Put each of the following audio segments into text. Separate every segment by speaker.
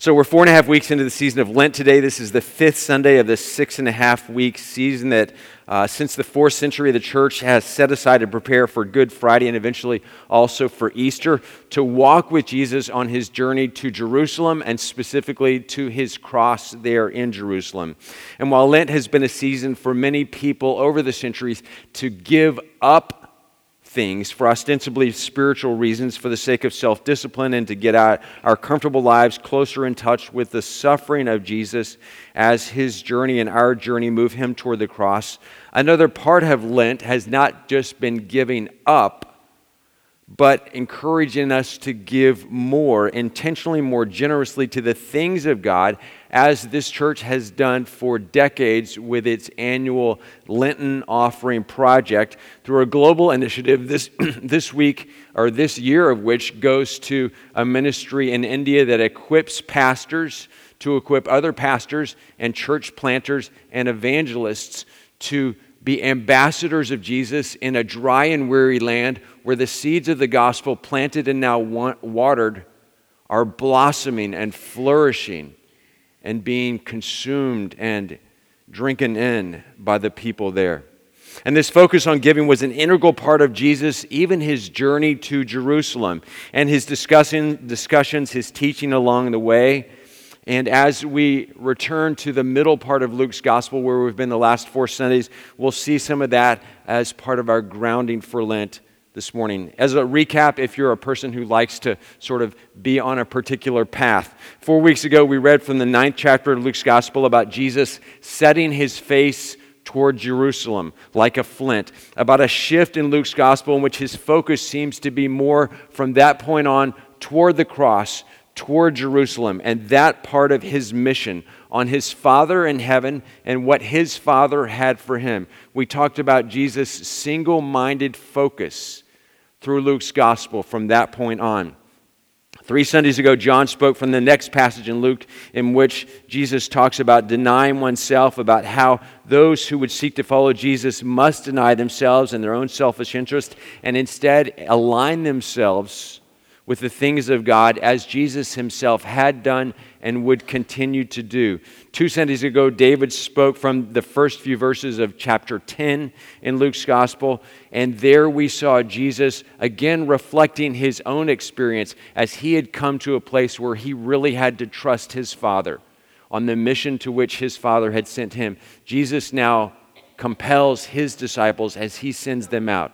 Speaker 1: So, we're four and a half weeks into the season of Lent today. This is the fifth Sunday of this six and a half week season that, uh, since the fourth century, the church has set aside to prepare for Good Friday and eventually also for Easter to walk with Jesus on his journey to Jerusalem and specifically to his cross there in Jerusalem. And while Lent has been a season for many people over the centuries to give up things for ostensibly spiritual reasons, for the sake of self discipline, and to get out our comfortable lives closer in touch with the suffering of Jesus as his journey and our journey move him toward the cross. Another part of Lent has not just been giving up but encouraging us to give more, intentionally more generously to the things of God, as this church has done for decades with its annual Lenten offering project through a global initiative this, this week or this year of which goes to a ministry in India that equips pastors to equip other pastors and church planters and evangelists to be ambassadors of Jesus in a dry and weary land where the seeds of the gospel planted and now watered are blossoming and flourishing and being consumed and drinking in by the people there. And this focus on giving was an integral part of Jesus, even his journey to Jerusalem and his discussing, discussions, his teaching along the way. And as we return to the middle part of Luke's gospel, where we've been the last four Sundays, we'll see some of that as part of our grounding for Lent this morning. As a recap, if you're a person who likes to sort of be on a particular path, four weeks ago we read from the ninth chapter of Luke's gospel about Jesus setting his face toward Jerusalem like a flint, about a shift in Luke's gospel in which his focus seems to be more from that point on toward the cross toward Jerusalem and that part of his mission on his Father in heaven and what his Father had for him. We talked about Jesus' single minded focus through Luke's gospel from that point on. Three Sundays ago, John spoke from the next passage in Luke in which Jesus talks about denying oneself, about how those who would seek to follow Jesus must deny themselves and their own selfish interest and instead align themselves with the things of God as Jesus himself had done and would continue to do. Two Sundays ago, David spoke from the first few verses of chapter 10 in Luke's gospel, and there we saw Jesus again reflecting his own experience as he had come to a place where he really had to trust his Father on the mission to which his Father had sent him. Jesus now compels his disciples as he sends them out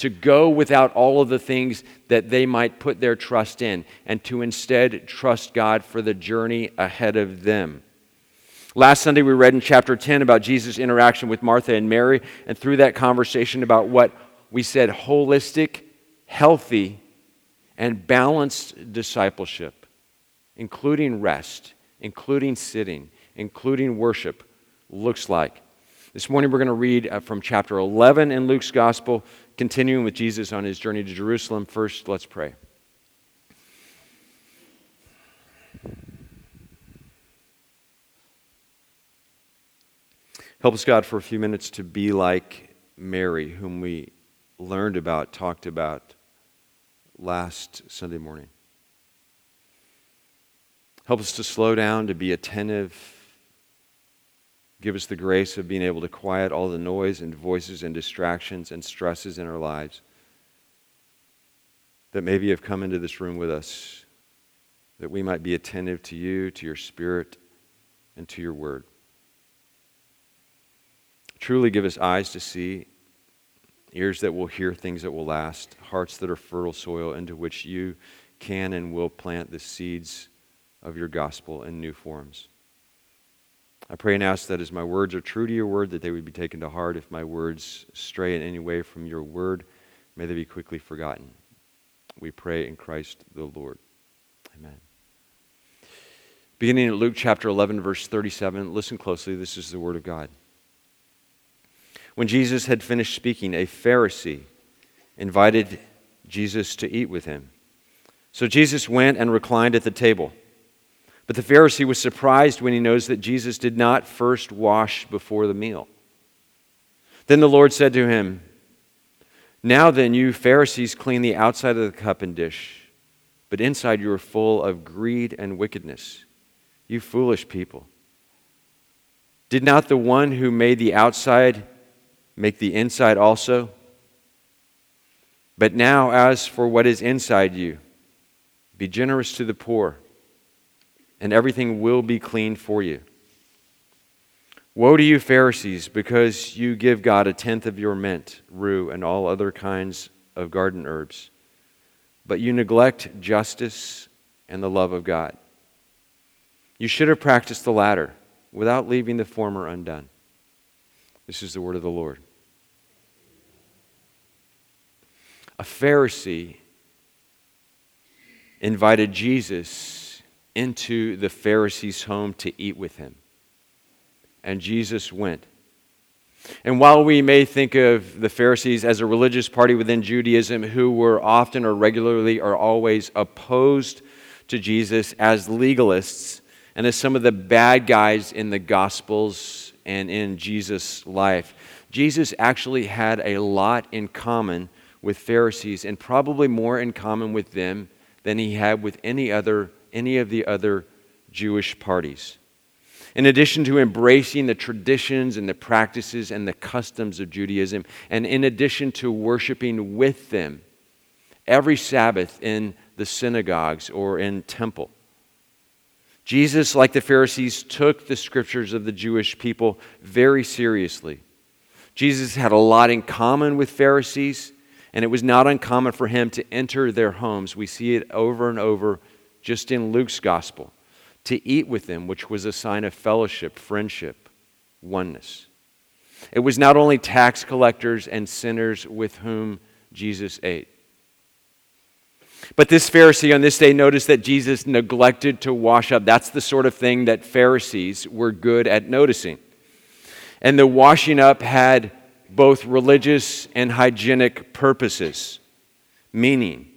Speaker 1: to go without all of the things that they might put their trust in, and to instead trust God for the journey ahead of them. Last Sunday, we read in chapter 10 about Jesus' interaction with Martha and Mary, and through that conversation about what we said holistic, healthy, and balanced discipleship, including rest, including sitting, including worship, looks like. This morning, we're going to read uh, from chapter 11 in Luke's Gospel, continuing with Jesus on his journey to Jerusalem. First, let's pray. Help us, God, for a few minutes to be like Mary, whom we learned about, talked about last Sunday morning. Help us to slow down, to be attentive Give us the grace of being able to quiet all the noise and voices and distractions and stresses in our lives that maybe have come into this room with us, that we might be attentive to you, to your spirit, and to your word. Truly give us eyes to see, ears that will hear things that will last, hearts that are fertile soil into which you can and will plant the seeds of your gospel in new forms. I pray and ask that as my words are true to your word, that they would be taken to heart. If my words stray in any way from your word, may they be quickly forgotten. We pray in Christ the Lord. Amen. Beginning at Luke chapter 11, verse 37, listen closely. This is the word of God. When Jesus had finished speaking, a Pharisee invited Jesus to eat with him. So Jesus went and reclined at the table. But the Pharisee was surprised when he knows that Jesus did not first wash before the meal. Then the Lord said to him, Now then, you Pharisees clean the outside of the cup and dish, but inside you are full of greed and wickedness. You foolish people. Did not the one who made the outside make the inside also? But now, as for what is inside you, be generous to the poor, and everything will be clean for you. Woe to you, Pharisees, because you give God a tenth of your mint, rue, and all other kinds of garden herbs, but you neglect justice and the love of God. You should have practiced the latter without leaving the former undone. This is the word of the Lord. A Pharisee invited Jesus into the Pharisee's home to eat with him and Jesus went. And while we may think of the Pharisees as a religious party within Judaism who were often or regularly or always opposed to Jesus as legalists and as some of the bad guys in the Gospels and in Jesus' life, Jesus actually had a lot in common with Pharisees and probably more in common with them than he had with any other any of the other Jewish parties. In addition to embracing the traditions and the practices and the customs of Judaism, and in addition to worshiping with them every Sabbath in the synagogues or in temple. Jesus, like the Pharisees, took the scriptures of the Jewish people very seriously. Jesus had a lot in common with Pharisees, and it was not uncommon for him to enter their homes. We see it over and over just in Luke's gospel to eat with them, which was a sign of fellowship, friendship, oneness. It was not only tax collectors and sinners with whom Jesus ate. But this Pharisee on this day noticed that Jesus neglected to wash up. That's the sort of thing that Pharisees were good at noticing. And the washing up had both religious and hygienic purposes, meaning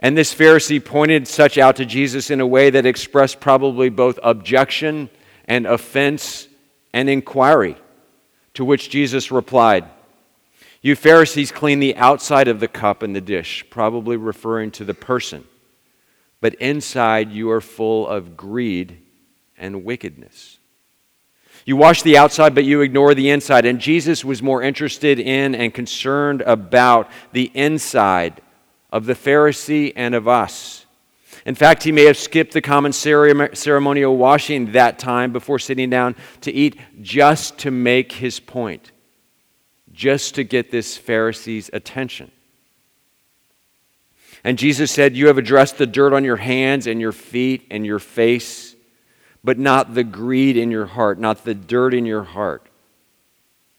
Speaker 1: and this Pharisee pointed such out to Jesus in a way that expressed probably both objection and offense and inquiry. To which Jesus replied, You Pharisees clean the outside of the cup and the dish, probably referring to the person, but inside you are full of greed and wickedness. You wash the outside, but you ignore the inside. And Jesus was more interested in and concerned about the inside of the Pharisee and of us. In fact, he may have skipped the common ceremonial washing that time before sitting down to eat just to make his point, just to get this Pharisee's attention. And Jesus said, You have addressed the dirt on your hands and your feet and your face, but not the greed in your heart, not the dirt in your heart.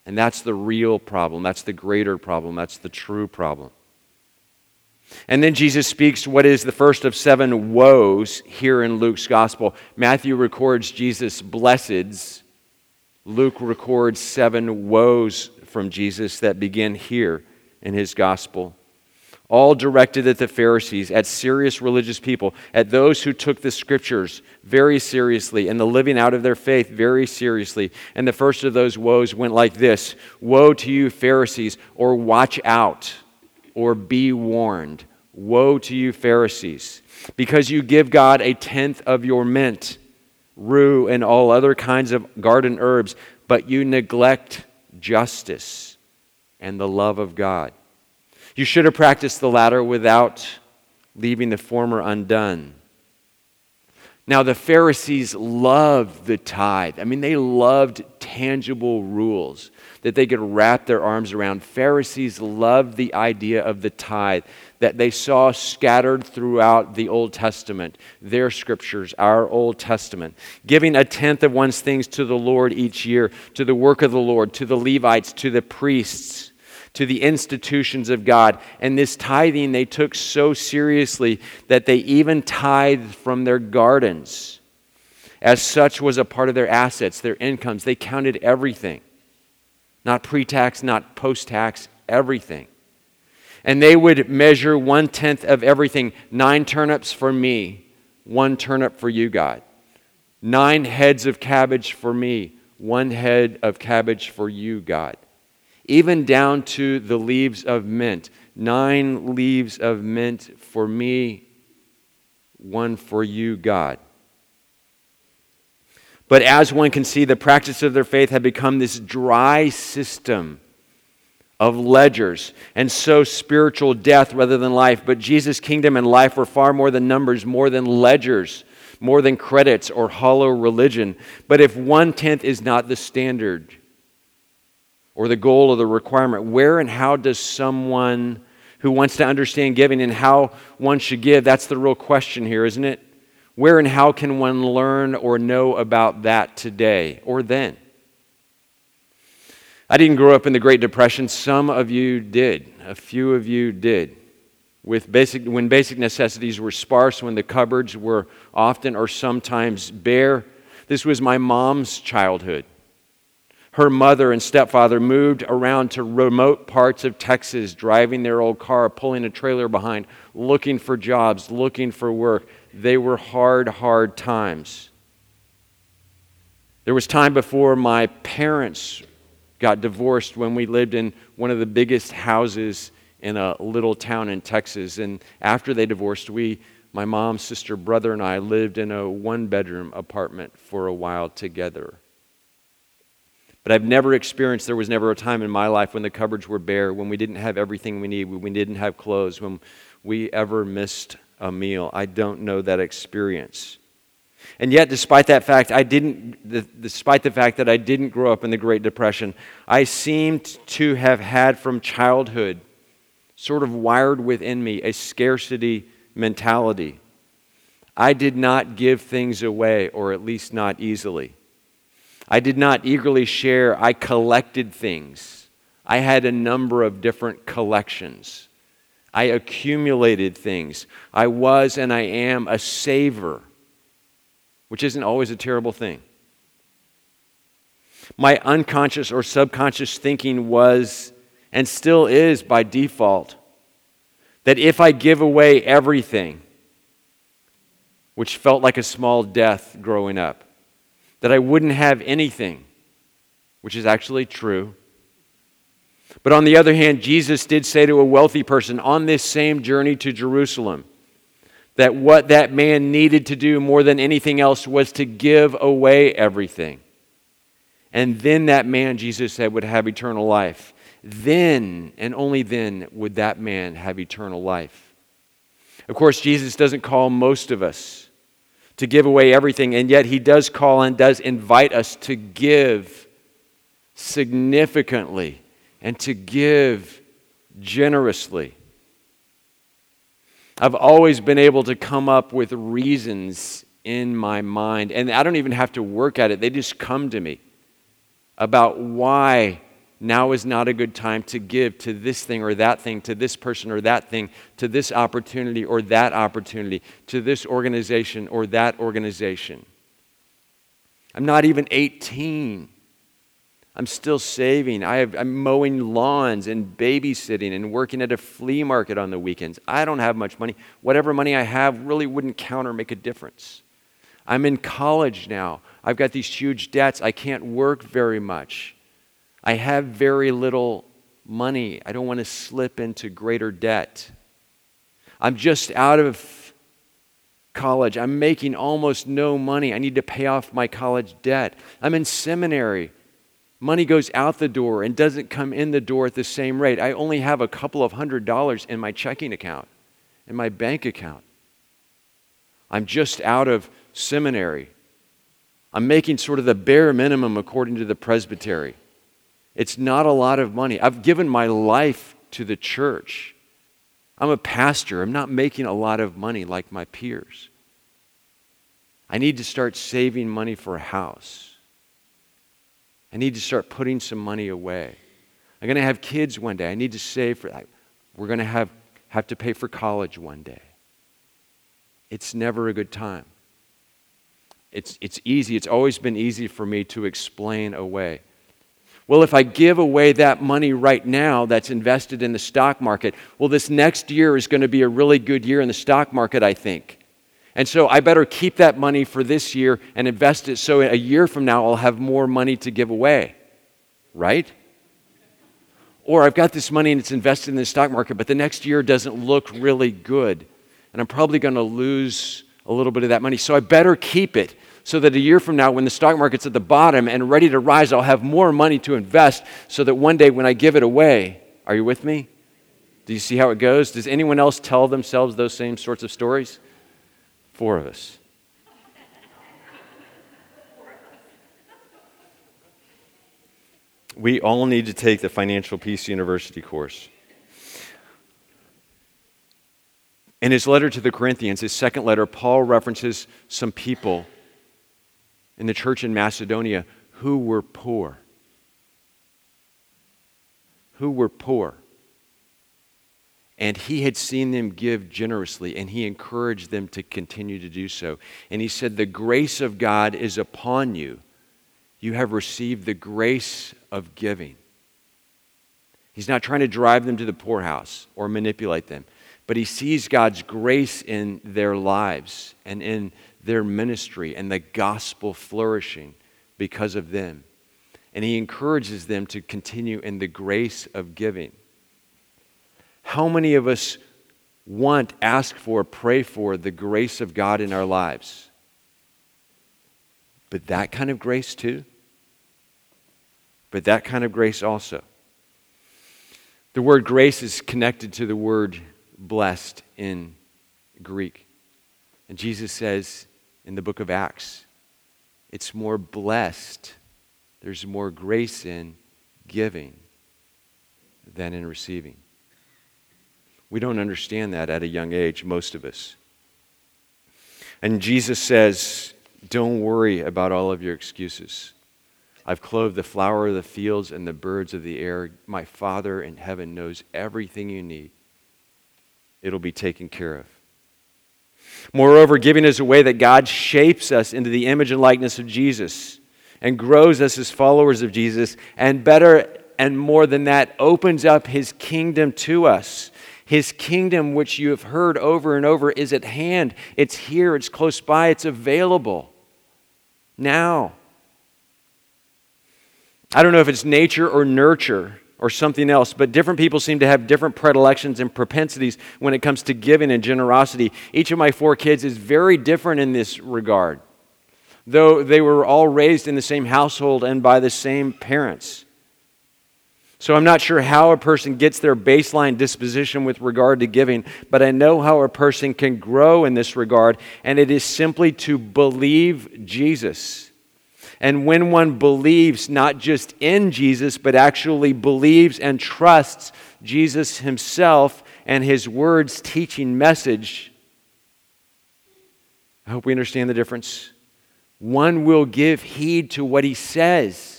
Speaker 1: And that's the real problem. That's the greater problem. That's the true problem. And then Jesus speaks what is the first of seven woes here in Luke's gospel. Matthew records Jesus' blesseds. Luke records seven woes from Jesus that begin here in his gospel. All directed at the Pharisees, at serious religious people, at those who took the scriptures very seriously and the living out of their faith very seriously. And the first of those woes went like this Woe to you, Pharisees, or watch out or be warned. Woe to you, Pharisees, because you give God a tenth of your mint, rue, and all other kinds of garden herbs, but you neglect justice and the love of God. You should have practiced the latter without leaving the former undone. Now, the Pharisees loved the tithe. I mean, they loved tangible rules that they could wrap their arms around. Pharisees loved the idea of the tithe that they saw scattered throughout the Old Testament, their scriptures, our Old Testament. Giving a tenth of one's things to the Lord each year, to the work of the Lord, to the Levites, to the priests to the institutions of God. And this tithing they took so seriously that they even tithed from their gardens. As such was a part of their assets, their incomes. They counted everything. Not pre tax, not post tax, everything. And they would measure one tenth of everything nine turnips for me, one turnip for you, God. Nine heads of cabbage for me, one head of cabbage for you, God even down to the leaves of mint. Nine leaves of mint for me, one for you, God. But as one can see, the practice of their faith had become this dry system of ledgers, and so spiritual death rather than life. But Jesus' kingdom and life were far more than numbers, more than ledgers, more than credits or hollow religion. But if one tenth is not the standard or the goal or the requirement, where and how does someone who wants to understand giving and how one should give, that's the real question here, isn't it? Where and how can one learn or know about that today or then? I didn't grow up in the Great Depression. Some of you did. A few of you did. With basic, when basic necessities were sparse, when the cupboards were often or sometimes bare. This was my mom's childhood. Her mother and stepfather moved around to remote parts of Texas, driving their old car, pulling a trailer behind, looking for jobs, looking for work. They were hard, hard times. There was time before my parents got divorced when we lived in one of the biggest houses in a little town in Texas. And after they divorced, we, my mom, sister, brother, and I lived in a one bedroom apartment for a while together. But I've never experienced, there was never a time in my life when the cupboards were bare, when we didn't have everything we need, when we didn't have clothes, when we ever missed a meal. I don't know that experience. And yet, despite that fact, I didn't, despite the fact that I didn't grow up in the Great Depression, I seemed to have had from childhood, sort of wired within me, a scarcity mentality. I did not give things away, or at least not easily. I did not eagerly share, I collected things. I had a number of different collections. I accumulated things. I was and I am a saver which isn't always a terrible thing. My unconscious or subconscious thinking was and still is by default that if I give away everything, which felt like a small death growing up, that I wouldn't have anything, which is actually true. But on the other hand, Jesus did say to a wealthy person on this same journey to Jerusalem, that what that man needed to do more than anything else was to give away everything. And then that man, Jesus said, would have eternal life. Then, and only then, would that man have eternal life. Of course, Jesus doesn't call most of us to give away everything, and yet he does call and does invite us to give significantly and to give generously. I've always been able to come up with reasons in my mind, and I don't even have to work at it, they just come to me about why now is not a good time to give to this thing or that thing, to this person or that thing, to this opportunity or that opportunity, to this organization or that organization. I'm not even 18. I'm still saving. I am mowing lawns and babysitting and working at a flea market on the weekends. I don't have much money. Whatever money I have really wouldn't count or make a difference. I'm in college now. I've got these huge debts. I can't work very much. I have very little money. I don't want to slip into greater debt. I'm just out of college. I'm making almost no money. I need to pay off my college debt. I'm in seminary. Money goes out the door and doesn't come in the door at the same rate. I only have a couple of hundred dollars in my checking account, in my bank account. I'm just out of seminary. I'm making sort of the bare minimum according to the presbytery. It's not a lot of money. I've given my life to the church. I'm a pastor. I'm not making a lot of money like my peers. I need to start saving money for a house. I need to start putting some money away. I'm going to have kids one day. I need to save for that. We're going to have, have to pay for college one day. It's never a good time. It's, it's easy. It's always been easy for me to explain away. Well, if I give away that money right now that's invested in the stock market, well, this next year is going to be a really good year in the stock market, I think. And so I better keep that money for this year and invest it so a year from now I'll have more money to give away. Right? Or I've got this money and it's invested in the stock market, but the next year doesn't look really good. And I'm probably going to lose a little bit of that money. So I better keep it so that a year from now, when the stock market's at the bottom and ready to rise, I'll have more money to invest so that one day when I give it away, are you with me? Do you see how it goes? Does anyone else tell themselves those same sorts of stories? Four of us. we all need to take the Financial Peace University course. In his letter to the Corinthians, his second letter, Paul references some people in the church in Macedonia who were poor. Who were poor. And he had seen them give generously, and he encouraged them to continue to do so. And he said, The grace of God is upon you. You have received the grace of giving. He's not trying to drive them to the poorhouse or manipulate them but he sees God's grace in their lives and in their ministry and the gospel flourishing because of them. And he encourages them to continue in the grace of giving. How many of us want, ask for, pray for the grace of God in our lives? But that kind of grace too? But that kind of grace also. The word grace is connected to the word blessed in Greek. And Jesus says in the book of Acts, it's more blessed, there's more grace in giving than in receiving. We don't understand that at a young age, most of us. And Jesus says, Don't worry about all of your excuses. I've clothed the flower of the fields and the birds of the air. My Father in heaven knows everything you need it'll be taken care of. Moreover, giving is a way that God shapes us into the image and likeness of Jesus and grows us as followers of Jesus, and better and more than that, opens up his kingdom to us. His kingdom, which you have heard over and over, is at hand. It's here, it's close by, it's available now. I don't know if it's nature or nurture or something else, but different people seem to have different predilections and propensities when it comes to giving and generosity. Each of my four kids is very different in this regard, though they were all raised in the same household and by the same parents. So I'm not sure how a person gets their baseline disposition with regard to giving, but I know how a person can grow in this regard, and it is simply to believe Jesus. And when one believes not just in Jesus, but actually believes and trusts Jesus himself and his words teaching message, I hope we understand the difference. One will give heed to what he says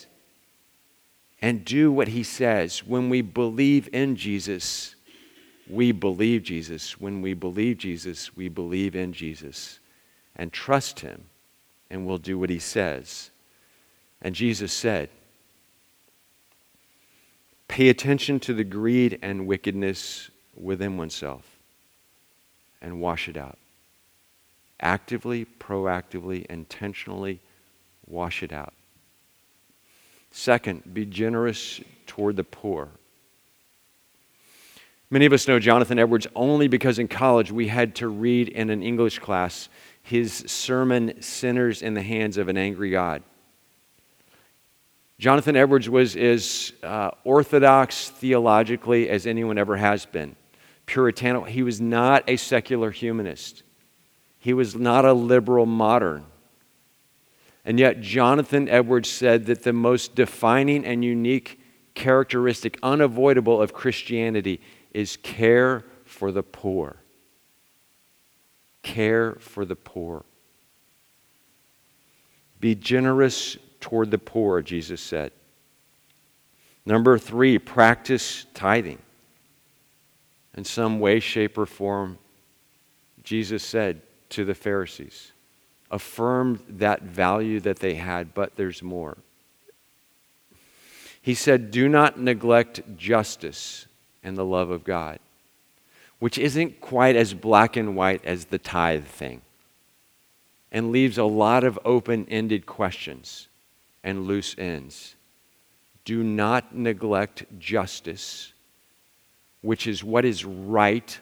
Speaker 1: and do what he says. When we believe in Jesus, we believe Jesus. When we believe Jesus, we believe in Jesus and trust him and we'll do what he says. And Jesus said, Pay attention to the greed and wickedness within oneself and wash it out. Actively, proactively, intentionally wash it out. Second, be generous toward the poor. Many of us know Jonathan Edwards only because in college we had to read in an English class his sermon, Sinners in the Hands of an Angry God. Jonathan Edwards was as uh, orthodox theologically as anyone ever has been. Puritanical. He was not a secular humanist. He was not a liberal modern. And yet, Jonathan Edwards said that the most defining and unique characteristic, unavoidable of Christianity, is care for the poor. Care for the poor. Be generous toward the poor, Jesus said. Number three, practice tithing. In some way, shape, or form, Jesus said to the Pharisees, affirmed that value that they had, but there's more. He said, Do not neglect justice and the love of God, which isn't quite as black and white as the tithe thing and leaves a lot of open ended questions and loose ends. Do not neglect justice, which is what is right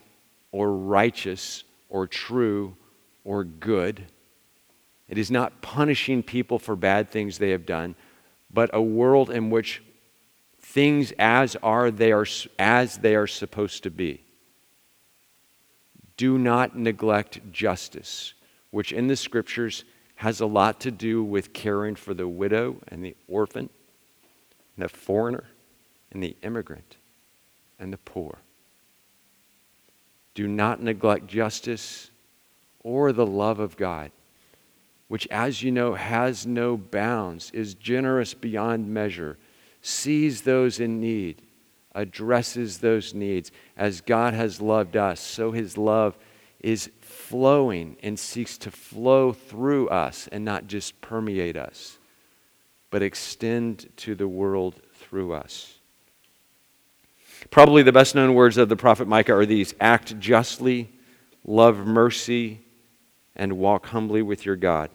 Speaker 1: or righteous or true or good. It is not punishing people for bad things they have done, but a world in which things as are they are as they are supposed to be. Do not neglect justice, which in the scriptures has a lot to do with caring for the widow and the orphan, and the foreigner and the immigrant and the poor. Do not neglect justice or the love of God, which, as you know, has no bounds, is generous beyond measure, sees those in need, addresses those needs. As God has loved us, so his love is flowing and seeks to flow through us and not just permeate us, but extend to the world through us. Probably the best known words of the prophet Micah are these act justly, love mercy, and walk humbly with your God.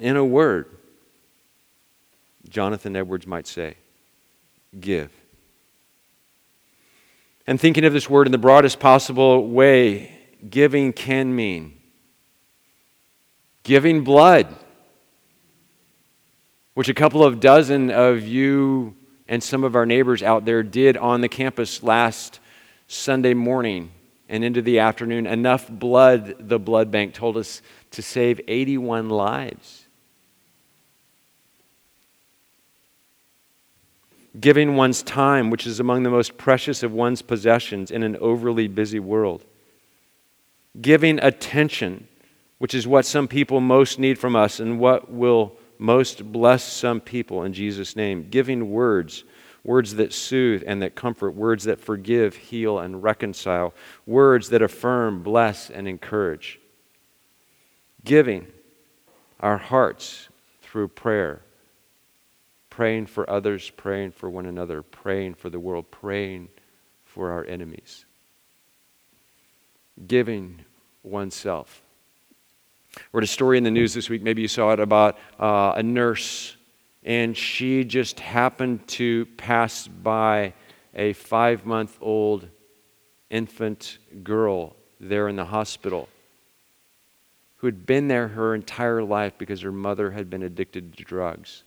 Speaker 1: In a word, Jonathan Edwards might say, give. And thinking of this word in the broadest possible way, giving can mean giving blood, which a couple of dozen of you and some of our neighbors out there did on the campus last Sunday morning and into the afternoon. Enough blood, the blood bank told us, to save 81 lives. Giving one's time, which is among the most precious of one's possessions in an overly busy world. Giving attention, which is what some people most need from us and what will most bless some people in Jesus' name. Giving words, words that soothe and that comfort, words that forgive, heal, and reconcile, words that affirm, bless, and encourage. Giving our hearts through prayer, praying for others, praying for one another, praying for the world, praying for our enemies. Giving oneself read a story in the news this week, maybe you saw it, about uh, a nurse, and she just happened to pass by a five month old infant girl there in the hospital who had been there her entire life because her mother had been addicted to drugs.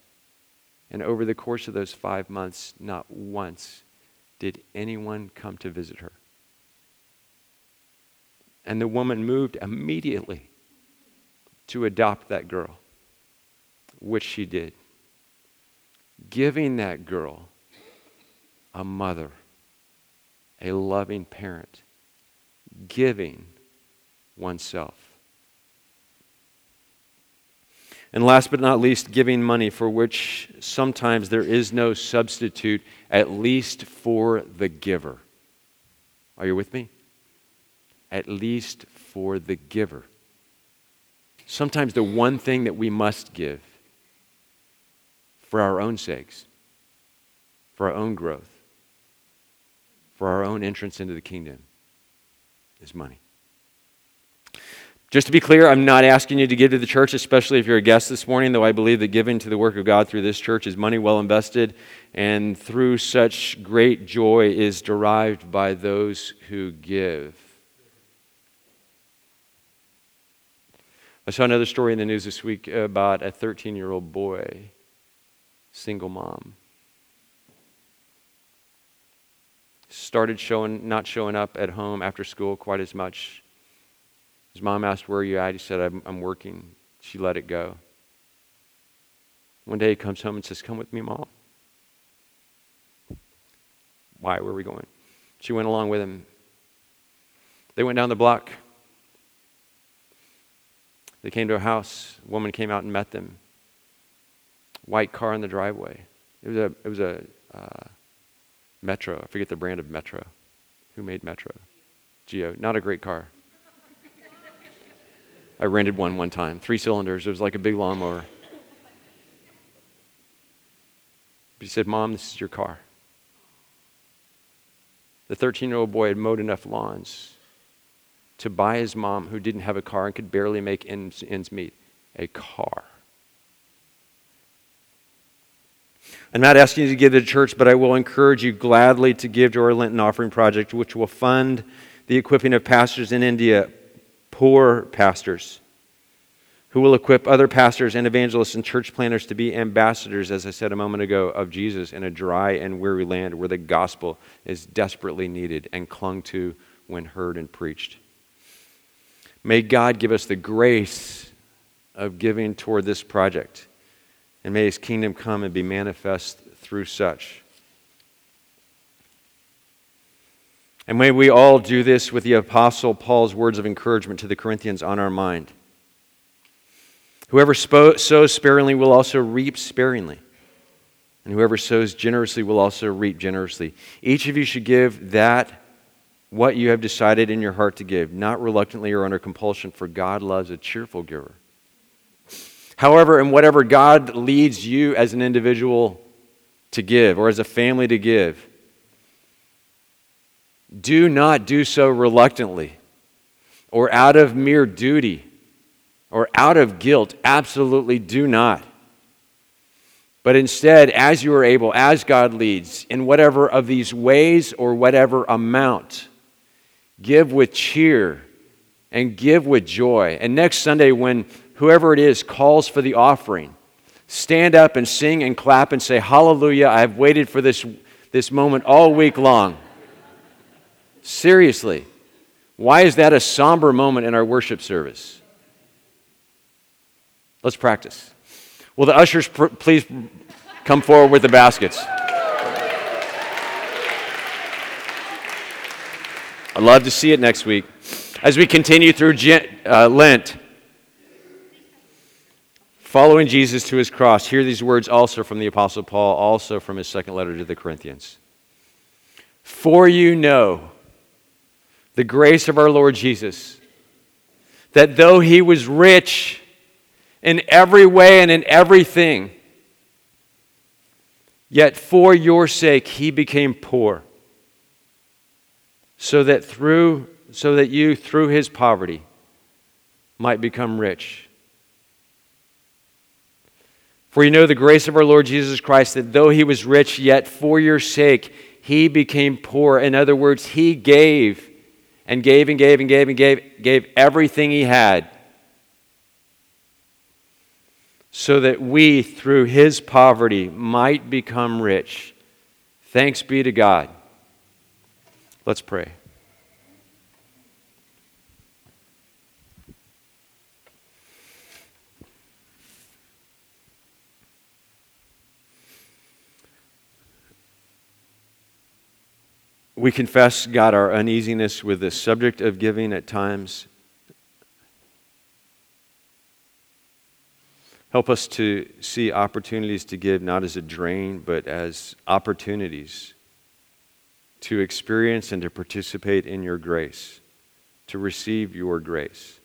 Speaker 1: And over the course of those five months, not once did anyone come to visit her. And the woman moved immediately to adopt that girl, which she did. Giving that girl a mother, a loving parent, giving oneself. And last but not least, giving money for which sometimes there is no substitute, at least for the giver. Are you with me? At least for the giver sometimes the one thing that we must give for our own sakes, for our own growth, for our own entrance into the kingdom is money. Just to be clear, I'm not asking you to give to the church, especially if you're a guest this morning, though I believe that giving to the work of God through this church is money well invested, and through such great joy is derived by those who give. I saw another story in the news this week about a 13 year old boy, single mom. Started showing, not showing up at home after school quite as much. His mom asked, Where are you at? He said, I'm, I'm working. She let it go. One day he comes home and says, Come with me, mom. Why? Where are we going? She went along with him. They went down the block they came to a house. A woman came out and met them. White car in the driveway. It was a, it was a uh, Metro. I forget the brand of Metro. Who made Metro? Geo. Not a great car. I rented one one time. Three cylinders. It was like a big lawnmower. He said, Mom, this is your car. The 13 year old boy had mowed enough lawns to buy his mom, who didn't have a car and could barely make ends, ends meet, a car. I'm not asking you to give to the church, but I will encourage you gladly to give to our Lenten offering project, which will fund the equipping of pastors in India, poor pastors, who will equip other pastors and evangelists and church planters to be ambassadors, as I said a moment ago, of Jesus in a dry and weary land where the gospel is desperately needed and clung to when heard and preached. May God give us the grace of giving toward this project, and may his kingdom come and be manifest through such. And may we all do this with the Apostle Paul's words of encouragement to the Corinthians on our mind. Whoever sows sparingly will also reap sparingly. And whoever sows generously will also reap generously. Each of you should give that what you have decided in your heart to give, not reluctantly or under compulsion, for God loves a cheerful giver. However, in whatever God leads you as an individual to give or as a family to give, do not do so reluctantly or out of mere duty or out of guilt. Absolutely do not. But instead, as you are able, as God leads, in whatever of these ways or whatever amount, give with cheer and give with joy. And next Sunday, when whoever it is calls for the offering, stand up and sing and clap and say, Hallelujah, I have waited for this, this moment all week long. Seriously. Why is that a somber moment in our worship service? Let's practice. Will the ushers pr- please come forward with the baskets? I'd love to see it next week. As we continue through uh, Lent, following Jesus to his cross, hear these words also from the Apostle Paul, also from his second letter to the Corinthians. For you know the grace of our Lord Jesus, that though he was rich, in every way and in everything. Yet for your sake he became poor, so that through so that you through his poverty might become rich. For you know the grace of our Lord Jesus Christ, that though he was rich, yet for your sake he became poor. In other words, he gave and gave and gave and gave and gave, gave everything he had so that we, through his poverty, might become rich. Thanks be to God. Let's pray. We confess, God, our uneasiness with the subject of giving at times. Help us to see opportunities to give not as a drain, but as opportunities to experience and to participate in your grace, to receive your grace.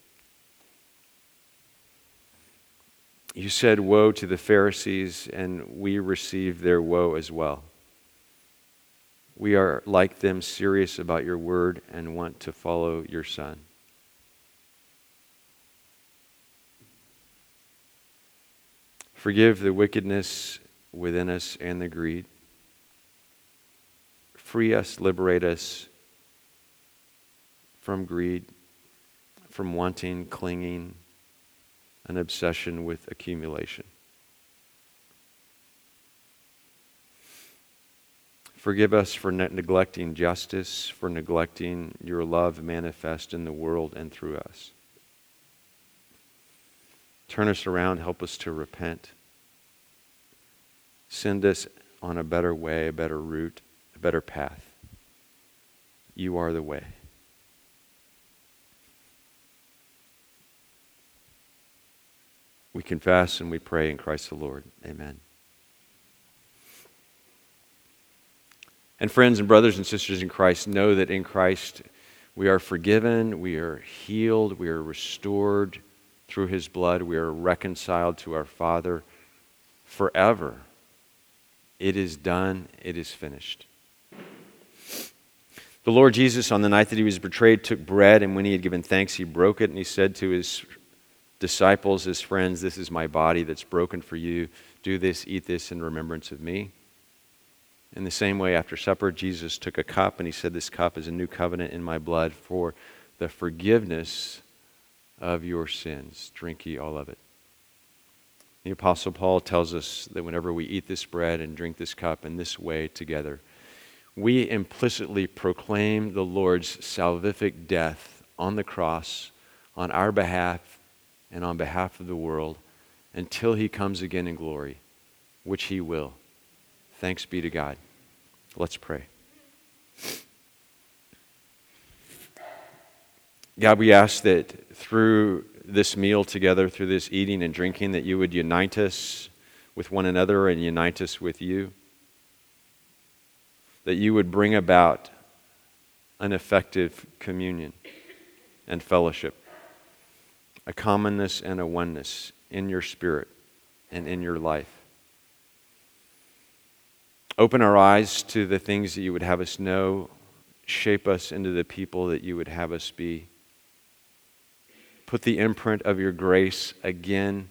Speaker 1: You said, Woe to the Pharisees, and we receive their woe as well. We are like them, serious about your word, and want to follow your Son. Forgive the wickedness within us and the greed. Free us, liberate us from greed, from wanting, clinging, an obsession with accumulation. Forgive us for ne- neglecting justice, for neglecting your love manifest in the world and through us. Turn us around, help us to repent. Send us on a better way, a better route, a better path. You are the way. We confess and we pray in Christ the Lord. Amen. And friends and brothers and sisters in Christ, know that in Christ we are forgiven, we are healed, we are restored through his blood. We are reconciled to our Father forever. It is done, it is finished. The Lord Jesus, on the night that he was betrayed, took bread, and when he had given thanks, he broke it, and he said to his disciples, his friends, This is my body that's broken for you. Do this, eat this in remembrance of me. In the same way, after supper, Jesus took a cup, and he said, This cup is a new covenant in my blood for the forgiveness of your sins. Drink ye all of it. The Apostle Paul tells us that whenever we eat this bread and drink this cup in this way together, we implicitly proclaim the Lord's salvific death on the cross on our behalf and on behalf of the world until he comes again in glory, which he will. Thanks be to God. Let's pray. God, we ask that through this meal together, through this eating and drinking, that you would unite us with one another and unite us with you. That you would bring about an effective communion and fellowship, a commonness and a oneness in your spirit and in your life. Open our eyes to the things that you would have us know, shape us into the people that you would have us be. Put the imprint of your grace again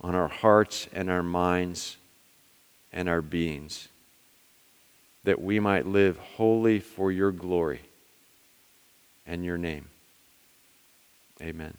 Speaker 1: on our hearts and our minds and our beings, that we might live wholly for your glory and your name. Amen.